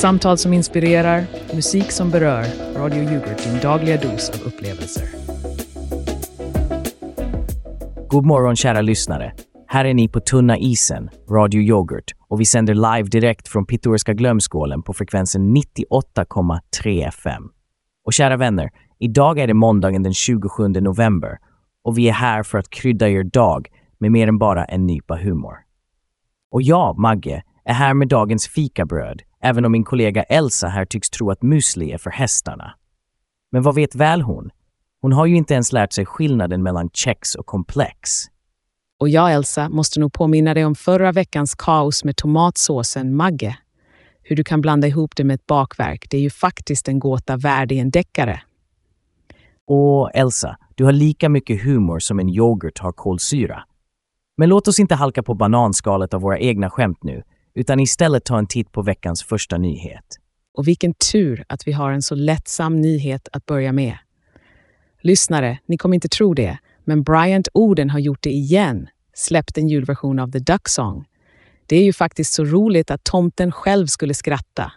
Samtal som inspirerar, musik som berör. Radio Yoghurt, din dagliga dos av upplevelser. God morgon kära lyssnare. Här är ni på tunna isen, Radio Yoghurt, och vi sänder live direkt från pittoreska Glömskålen på frekvensen 98,3 FM. Och kära vänner, idag är det måndagen den 27 november och vi är här för att krydda er dag med mer än bara en nypa humor. Och jag, Magge, är här med dagens fikabröd, även om min kollega Elsa här tycks tro att musli är för hästarna. Men vad vet väl hon? Hon har ju inte ens lärt sig skillnaden mellan kex och komplex. Och jag, Elsa, måste nog påminna dig om förra veckans kaos med tomatsåsen Magge. Hur du kan blanda ihop det med ett bakverk, det är ju faktiskt en gåta värd i en deckare. Och Elsa, du har lika mycket humor som en yoghurt har kolsyra. Men låt oss inte halka på bananskalet av våra egna skämt nu, utan istället ta en titt på veckans första nyhet. Och vilken tur att vi har en så lättsam nyhet att börja med. Lyssnare, ni kommer inte tro det, men Bryant Oden har gjort det igen, släppt en julversion av The Duck Song. Det är ju faktiskt så roligt att tomten själv skulle skratta.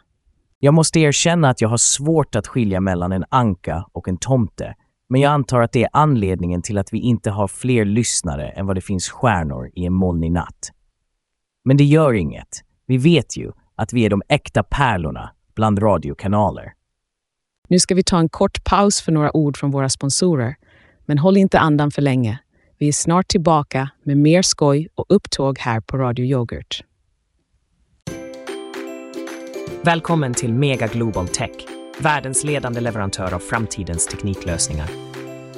Jag måste erkänna att jag har svårt att skilja mellan en anka och en tomte, men jag antar att det är anledningen till att vi inte har fler lyssnare än vad det finns stjärnor i en molnig natt. Men det gör inget. Vi vet ju att vi är de äkta pärlorna bland radiokanaler. Nu ska vi ta en kort paus för några ord från våra sponsorer. Men håll inte andan för länge. Vi är snart tillbaka med mer skoj och upptåg här på Radio Yoghurt. Välkommen till Mega Global Tech, världens ledande leverantör av framtidens tekniklösningar.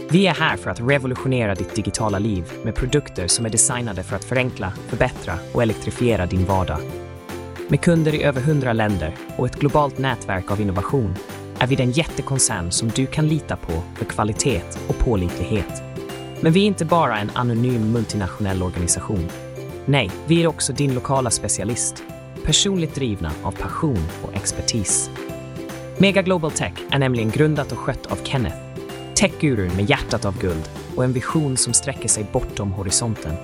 Vi är här för att revolutionera ditt digitala liv med produkter som är designade för att förenkla, förbättra och elektrifiera din vardag. Med kunder i över 100 länder och ett globalt nätverk av innovation är vi den jättekoncern som du kan lita på för kvalitet och pålitlighet. Men vi är inte bara en anonym multinationell organisation. Nej, vi är också din lokala specialist, personligt drivna av passion och expertis. Mega Global Tech är nämligen grundat och skött av Kenneth, techgurun med hjärtat av guld och en vision som sträcker sig bortom horisonten.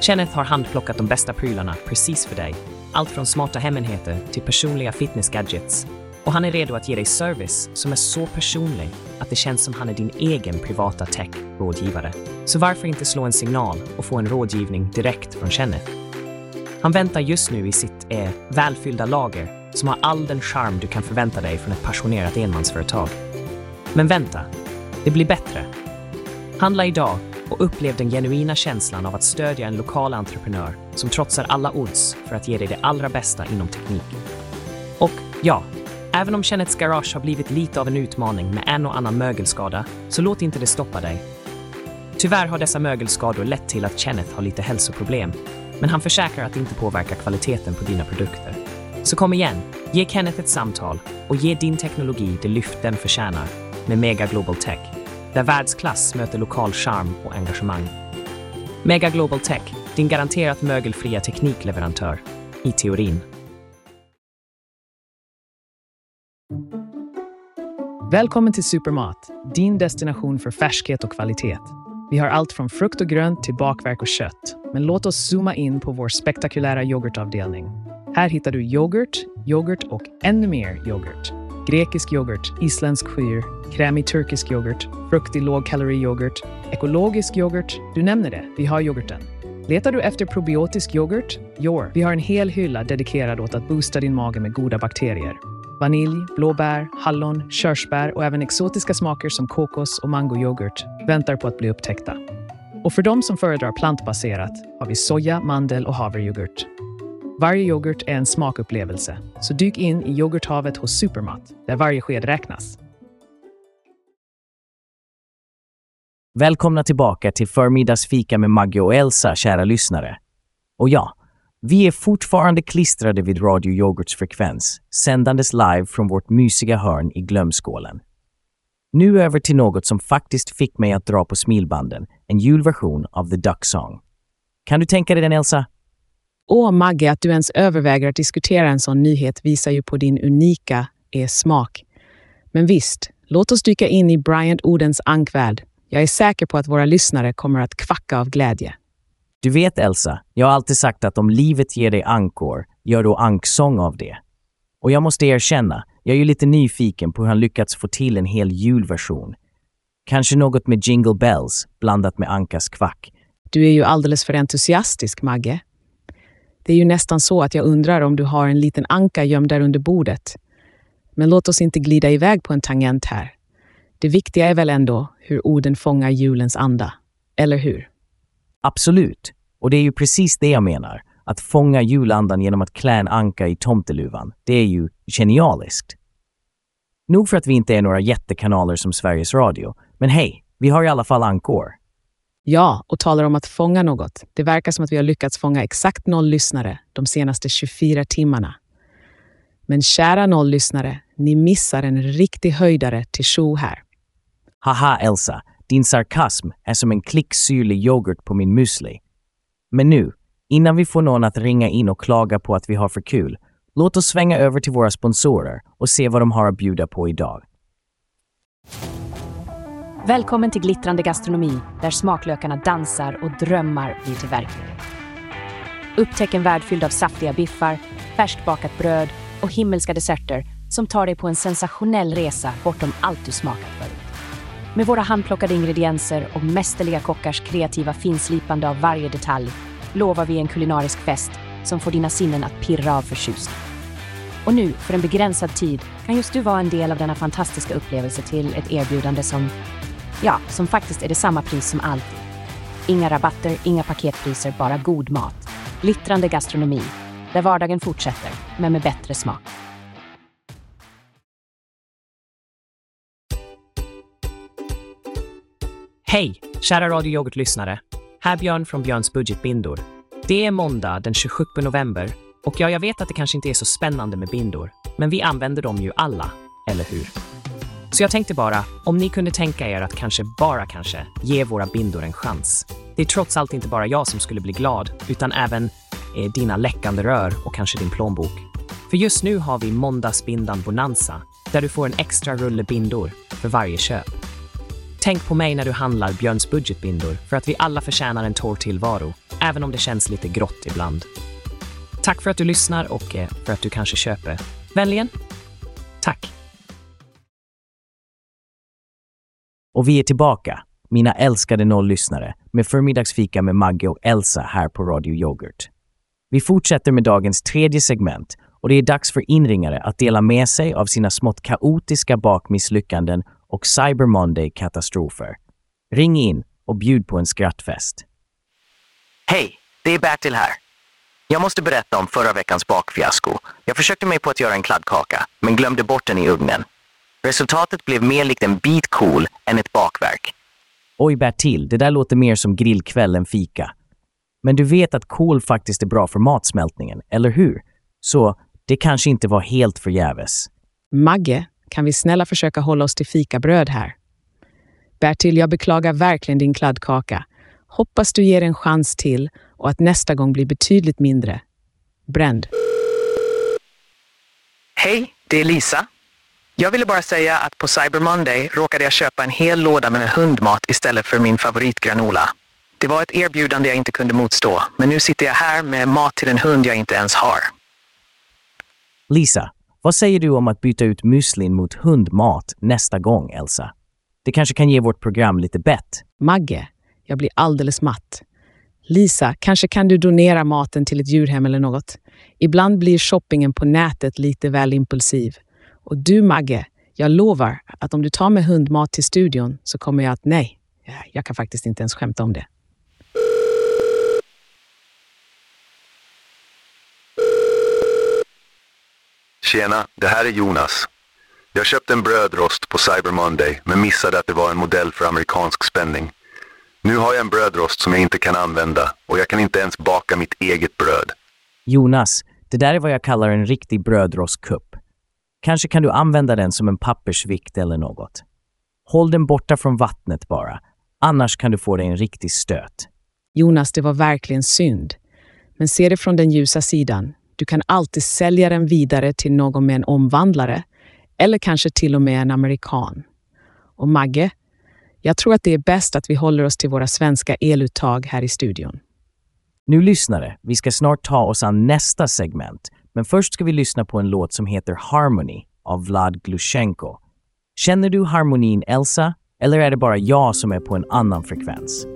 Kenneth har handplockat de bästa prylarna precis för dig. Allt från smarta hemenheter till personliga fitnessgadgets och han är redo att ge dig service som är så personlig att det känns som han är din egen privata tech-rådgivare. Så varför inte slå en signal och få en rådgivning direkt från Kenneth? Han väntar just nu i sitt eh, välfyllda lager som har all den charm du kan förvänta dig från ett passionerat enmansföretag. Men vänta, det blir bättre. Handla idag och upplev den genuina känslan av att stödja en lokal entreprenör som trotsar alla odds för att ge dig det allra bästa inom teknik. Och ja, Även om Kenneths garage har blivit lite av en utmaning med en och annan mögelskada, så låt inte det stoppa dig. Tyvärr har dessa mögelskador lett till att Kenneth har lite hälsoproblem, men han försäkrar att det inte påverkar kvaliteten på dina produkter. Så kom igen, ge Kenneth ett samtal och ge din teknologi det lyft den förtjänar med Mega Global Tech, där världsklass möter lokal charm och engagemang. Mega Global Tech, din garanterat mögelfria teknikleverantör, i teorin. Välkommen till Supermat, din destination för färskhet och kvalitet. Vi har allt från frukt och grönt till bakverk och kött. Men låt oss zooma in på vår spektakulära yoghurtavdelning. Här hittar du yoghurt, yoghurt och ännu mer yoghurt. Grekisk yoghurt, isländsk skyr, krämig turkisk yoghurt, fruktig lågkalori-yoghurt, ekologisk yoghurt. Du nämner det, vi har yoghurten. Letar du efter probiotisk yoghurt? Your. Vi har en hel hylla dedikerad åt att boosta din mage med goda bakterier. Vanilj, blåbär, hallon, körsbär och även exotiska smaker som kokos och mangoyoghurt väntar på att bli upptäckta. Och för de som föredrar plantbaserat har vi soja, mandel och havreyoghurt. Varje yoghurt är en smakupplevelse, så dyk in i yoghurthavet hos Supermat, där varje sked räknas. Välkomna tillbaka till förmiddagsfika med Maggie och Elsa, kära lyssnare. Och ja, vi är fortfarande klistrade vid Radio Yoghurts frekvens, sändandes live från vårt mysiga hörn i glömskålen. Nu över till något som faktiskt fick mig att dra på smilbanden, en julversion av The Duck Song. Kan du tänka dig den, Elsa? Åh, Magge, att du ens överväger att diskutera en sån nyhet visar ju på din unika e-smak. Men visst, låt oss dyka in i Bryant Odens ankvärld. Jag är säker på att våra lyssnare kommer att kvacka av glädje. Du vet Elsa, jag har alltid sagt att om livet ger dig ankor, gör då anksång av det. Och jag måste erkänna, jag är ju lite nyfiken på hur han lyckats få till en hel julversion. Kanske något med Jingle Bells blandat med Ankas kvack. Du är ju alldeles för entusiastisk, Magge. Det är ju nästan så att jag undrar om du har en liten anka gömd där under bordet. Men låt oss inte glida iväg på en tangent här. Det viktiga är väl ändå hur orden fångar julens anda, eller hur? Absolut. Och det är ju precis det jag menar. Att fånga julandan genom att klä en anka i tomteluvan. Det är ju genialiskt. Nog för att vi inte är några jättekanaler som Sveriges Radio. Men hej, vi har i alla fall ankor. Ja, och talar om att fånga något. Det verkar som att vi har lyckats fånga exakt noll lyssnare de senaste 24 timmarna. Men kära noll lyssnare, ni missar en riktig höjdare till show här. Haha Elsa, din sarkasm är som en klick syrlig yoghurt på min müsli. Men nu, innan vi får någon att ringa in och klaga på att vi har för kul, låt oss svänga över till våra sponsorer och se vad de har att bjuda på idag. Välkommen till glittrande gastronomi där smaklökarna dansar och drömmar blir till verklighet. Upptäck en värld fylld av saftiga biffar, färskbakat bröd och himmelska desserter som tar dig på en sensationell resa bortom allt du smakat förut. Med våra handplockade ingredienser och mästerliga kockars kreativa finslipande av varje detalj lovar vi en kulinarisk fest som får dina sinnen att pirra av förtjusning. Och nu, för en begränsad tid, kan just du vara en del av denna fantastiska upplevelse till ett erbjudande som, ja, som faktiskt är det samma pris som alltid. Inga rabatter, inga paketpriser, bara god mat. Glittrande gastronomi, där vardagen fortsätter, men med bättre smak. Hej, kära Radio Yoghurt-lyssnare. Här Björn från Björns budgetbindor. Det är måndag den 27 november och ja, jag vet att det kanske inte är så spännande med bindor, men vi använder dem ju alla, eller hur? Så jag tänkte bara, om ni kunde tänka er att kanske, bara kanske, ge våra bindor en chans. Det är trots allt inte bara jag som skulle bli glad, utan även eh, dina läckande rör och kanske din plånbok. För just nu har vi måndagsbindan Bonanza, där du får en extra rulle bindor för varje köp. Tänk på mig när du handlar Björns budgetbindor för att vi alla förtjänar en torr tillvaro, även om det känns lite grått ibland. Tack för att du lyssnar och eh, för att du kanske köper. Vänligen. Och vi är tillbaka, mina älskade noll-lyssnare, med förmiddagsfika med Magge och Elsa här på Radio Yoghurt. Vi fortsätter med dagens tredje segment och det är dags för inringare att dela med sig av sina smått kaotiska bakmisslyckanden och Cyber Monday-katastrofer. Ring in och bjud på en skrattfest. Hej, det är Bertil här. Jag måste berätta om förra veckans bakfiasko. Jag försökte mig på att göra en kladdkaka, men glömde bort den i ugnen. Resultatet blev mer likt en bit kol än ett bakverk. Oj Bertil, det där låter mer som grillkväll än fika. Men du vet att kol faktiskt är bra för matsmältningen, eller hur? Så det kanske inte var helt förgäves. Magge, kan vi snälla försöka hålla oss till fikabröd här? Bertil, jag beklagar verkligen din kladdkaka. Hoppas du ger en chans till och att nästa gång blir betydligt mindre. Bränd. Hej, det är Lisa. Jag ville bara säga att på Cyber Monday råkade jag köpa en hel låda med hundmat istället för min favoritgranola. Det var ett erbjudande jag inte kunde motstå, men nu sitter jag här med mat till en hund jag inte ens har. Lisa, vad säger du om att byta ut müslin mot hundmat nästa gång, Elsa? Det kanske kan ge vårt program lite bett. Magge, jag blir alldeles matt. Lisa, kanske kan du donera maten till ett djurhem eller något? Ibland blir shoppingen på nätet lite väl impulsiv. Och du, Magge, jag lovar att om du tar med hundmat till studion så kommer jag att nej, jag kan faktiskt inte ens skämta om det. Tjena, det här är Jonas. Jag köpte en brödrost på Cyber Monday men missade att det var en modell för amerikansk spänning. Nu har jag en brödrost som jag inte kan använda och jag kan inte ens baka mitt eget bröd. Jonas, det där är vad jag kallar en riktig brödrostkupp. Kanske kan du använda den som en pappersvikt eller något. Håll den borta från vattnet bara, annars kan du få dig en riktig stöt. Jonas, det var verkligen synd. Men se det från den ljusa sidan. Du kan alltid sälja den vidare till någon med en omvandlare eller kanske till och med en amerikan. Och Magge, jag tror att det är bäst att vi håller oss till våra svenska eluttag här i studion. Nu lyssnare, vi ska snart ta oss an nästa segment, men först ska vi lyssna på en låt som heter Harmony av Vlad Glushenko. Känner du harmonin Elsa? Eller är det bara jag som är på en annan frekvens?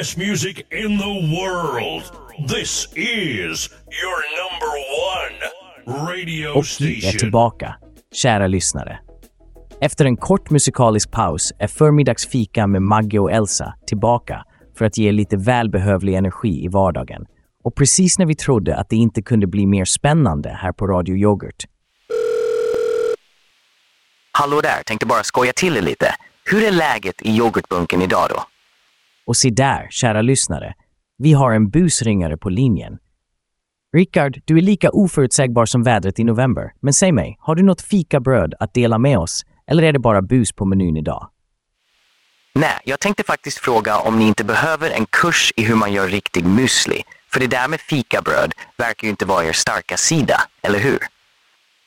Best music in the world. This is your number one radio Och vi är tillbaka, kära lyssnare. Efter en kort musikalisk paus är förmiddagsfika med Maggie och Elsa tillbaka för att ge lite välbehövlig energi i vardagen. Och precis när vi trodde att det inte kunde bli mer spännande här på Radio Yoghurt Hallå där, tänkte bara skoja till er lite. Hur är läget i yoghurtbunken idag då? Och se där, kära lyssnare. Vi har en busringare på linjen. Rickard, du är lika oförutsägbar som vädret i november. Men säg mig, har du något fikabröd att dela med oss? Eller är det bara bus på menyn idag? Nej, jag tänkte faktiskt fråga om ni inte behöver en kurs i hur man gör riktig müsli. För det där med fikabröd verkar ju inte vara er starka sida, eller hur?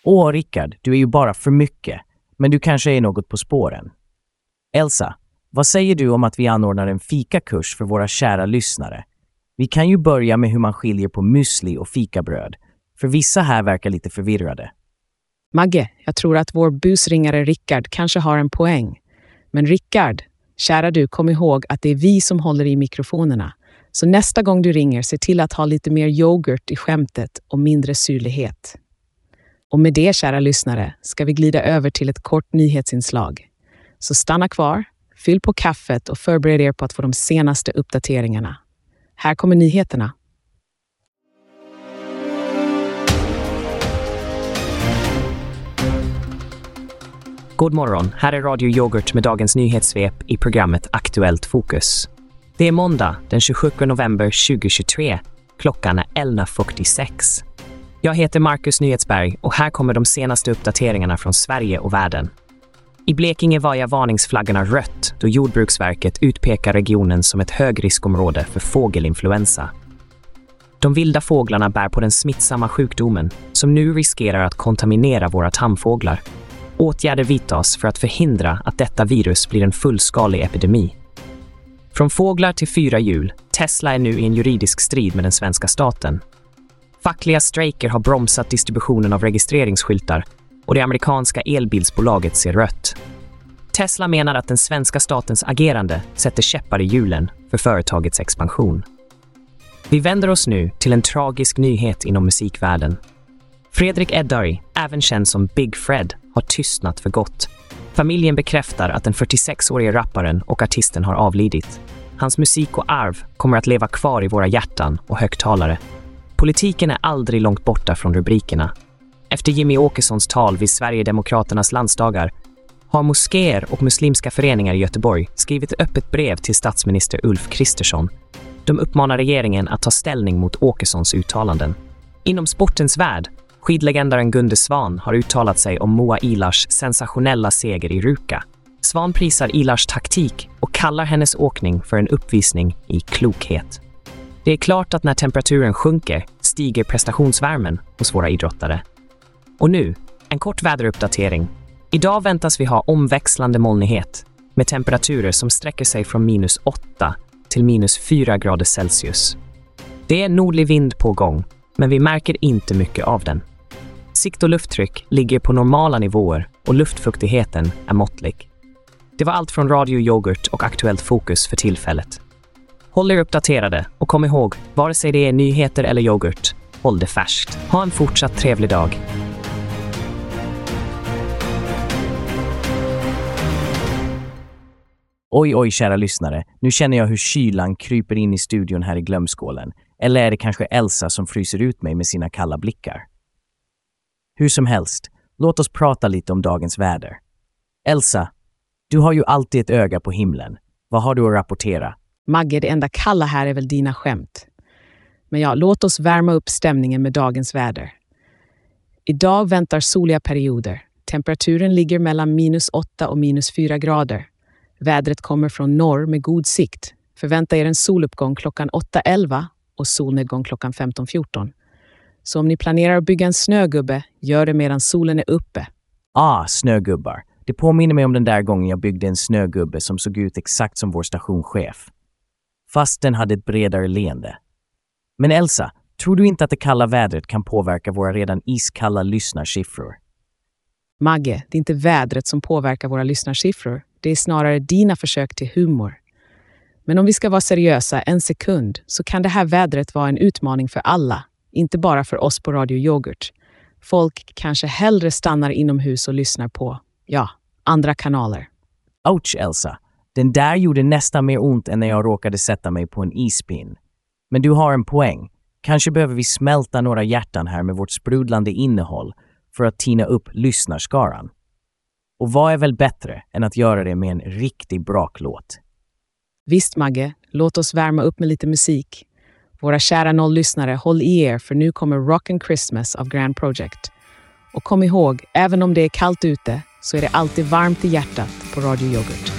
Åh, Rickard, du är ju bara för mycket. Men du kanske är något på spåren. Elsa, vad säger du om att vi anordnar en fikakurs för våra kära lyssnare? Vi kan ju börja med hur man skiljer på müsli och fikabröd. För vissa här verkar lite förvirrade. Magge, jag tror att vår busringare Rickard kanske har en poäng. Men Rickard, kära du, kom ihåg att det är vi som håller i mikrofonerna. Så nästa gång du ringer, se till att ha lite mer yoghurt i skämtet och mindre syrlighet. Och med det, kära lyssnare, ska vi glida över till ett kort nyhetsinslag. Så stanna kvar, fyll på kaffet och förbered er på att få de senaste uppdateringarna. Här kommer nyheterna. God morgon, här är Radio Yoghurt med dagens nyhetssvep i programmet Aktuellt Fokus. Det är måndag den 27 november 2023. Klockan är 11.46. Jag heter Marcus Nyhetsberg och här kommer de senaste uppdateringarna från Sverige och världen. I Blekinge vajar varningsflaggorna rött då Jordbruksverket utpekar regionen som ett högriskområde för fågelinfluensa. De vilda fåglarna bär på den smittsamma sjukdomen som nu riskerar att kontaminera våra tamfåglar. Åtgärder vidtas för att förhindra att detta virus blir en fullskalig epidemi. Från fåglar till fyra hjul, Tesla är nu i en juridisk strid med den svenska staten. Fackliga strejker har bromsat distributionen av registreringsskyltar och det amerikanska elbilsbolaget ser rött. Tesla menar att den svenska statens agerande sätter käppar i hjulen för företagets expansion. Vi vänder oss nu till en tragisk nyhet inom musikvärlden. Fredrik Edary, även känd som Big Fred, har tystnat för gott. Familjen bekräftar att den 46-årige rapparen och artisten har avlidit. Hans musik och arv kommer att leva kvar i våra hjärtan och högtalare. Politiken är aldrig långt borta från rubrikerna. Efter Jimmy Åkessons tal vid Sverigedemokraternas landsdagar har moskéer och muslimska föreningar i Göteborg skrivit ett öppet brev till statsminister Ulf Kristersson. De uppmanar regeringen att ta ställning mot Åkessons uttalanden. Inom sportens värld, skidlegendaren Gunde Svan har uttalat sig om Moa Ilars sensationella seger i Ruka. Svan prisar Ilars taktik och kallar hennes åkning för en uppvisning i klokhet. Det är klart att när temperaturen sjunker stiger prestationsvärmen hos våra idrottare. Och nu, En kort väderuppdatering. Idag väntas vi ha omväxlande molnighet med temperaturer som sträcker sig från minus 8 till minus 4 grader Celsius. Det är nordlig vind på gång, men vi märker inte mycket av den. Sikt och lufttryck ligger på normala nivåer och luftfuktigheten är måttlig. Det var allt från Radio Yoghurt och Aktuellt Fokus för tillfället. Håll er uppdaterade och kom ihåg, vare sig det är nyheter eller yoghurt, håll det färskt. Ha en fortsatt trevlig dag. Oj, oj, kära lyssnare. Nu känner jag hur kylan kryper in i studion här i glömskålen. Eller är det kanske Elsa som fryser ut mig med sina kalla blickar? Hur som helst, låt oss prata lite om dagens väder. Elsa, du har ju alltid ett öga på himlen. Vad har du att rapportera? Magge, det enda kalla här är väl dina skämt. Men ja, låt oss värma upp stämningen med dagens väder. Idag väntar soliga perioder. Temperaturen ligger mellan minus 8 och minus 4 grader. Vädret kommer från norr med god sikt. Förvänta er en soluppgång klockan 8.11 och solnedgång klockan 15.14. Så om ni planerar att bygga en snögubbe, gör det medan solen är uppe. Ah, snögubbar. Det påminner mig om den där gången jag byggde en snögubbe som såg ut exakt som vår stationschef. Fast den hade ett bredare leende. Men Elsa, tror du inte att det kalla vädret kan påverka våra redan iskalla lyssnarsiffror? Magge, det är inte vädret som påverkar våra lyssnarsiffror. Det är snarare dina försök till humor. Men om vi ska vara seriösa en sekund så kan det här vädret vara en utmaning för alla, inte bara för oss på Radio Yoghurt. Folk kanske hellre stannar inomhus och lyssnar på, ja, andra kanaler. Ouch, Elsa. Den där gjorde nästan mer ont än när jag råkade sätta mig på en ispin. Men du har en poäng. Kanske behöver vi smälta några hjärtan här med vårt sprudlande innehåll för att tina upp lyssnarskaran. Och vad är väl bättre än att göra det med en riktig braklåt? Visst, Magge, låt oss värma upp med lite musik. Våra kära nolllyssnare, håll i er för nu kommer Rockin' Christmas av Grand Project. Och kom ihåg, även om det är kallt ute så är det alltid varmt i hjärtat på Radio Yoghurt.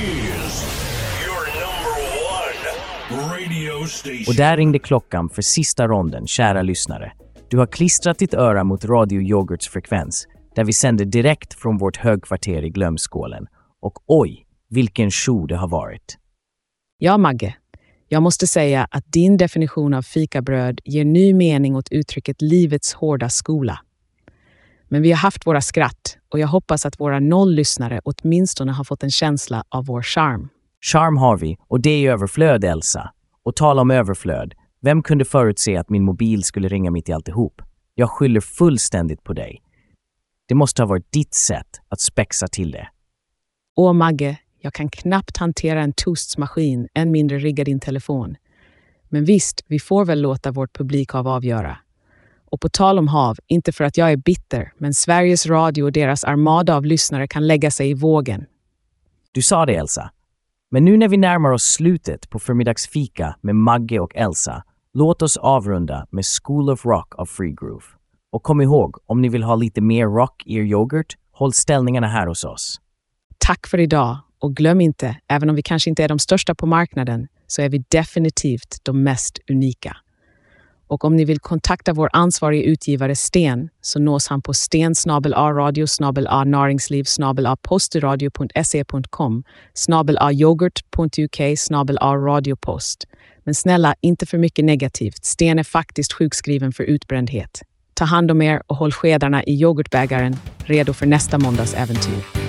Is your number one radio station. Och där ringde klockan för sista ronden, kära lyssnare. Du har klistrat ditt öra mot Radio Yoghurts frekvens, där vi sänder direkt från vårt högkvarter i glömskålen. Och oj, vilken show det har varit. Ja, Magge. Jag måste säga att din definition av fikabröd ger ny mening åt uttrycket livets hårda skola. Men vi har haft våra skratt och jag hoppas att våra noll-lyssnare åtminstone har fått en känsla av vår charm. Charm har vi, och det är överflöd, Elsa. Och tala om överflöd. Vem kunde förutse att min mobil skulle ringa mitt i alltihop? Jag skyller fullständigt på dig. Det måste ha varit ditt sätt att spexa till det. Åh, Magge, jag kan knappt hantera en toastmaskin, än mindre rigga din telefon. Men visst, vi får väl låta vårt publikhav avgöra. Och på tal om hav, inte för att jag är bitter, men Sveriges Radio och deras armada av lyssnare kan lägga sig i vågen. Du sa det, Elsa. Men nu när vi närmar oss slutet på förmiddagsfika med Magge och Elsa Låt oss avrunda med School of Rock av Free Groove. Och kom ihåg, om ni vill ha lite mer rock i er yoghurt, håll ställningarna här hos oss. Tack för idag och glöm inte, även om vi kanske inte är de största på marknaden, så är vi definitivt de mest unika. Och om ni vill kontakta vår ansvarige utgivare Sten så nås han på sten radio a näringsliv a a yoghurt.uk a radiopost. Men snälla, inte för mycket negativt. Sten är faktiskt sjukskriven för utbrändhet. Ta hand om er och håll skedarna i yoghurtbägaren redo för nästa måndags äventyr.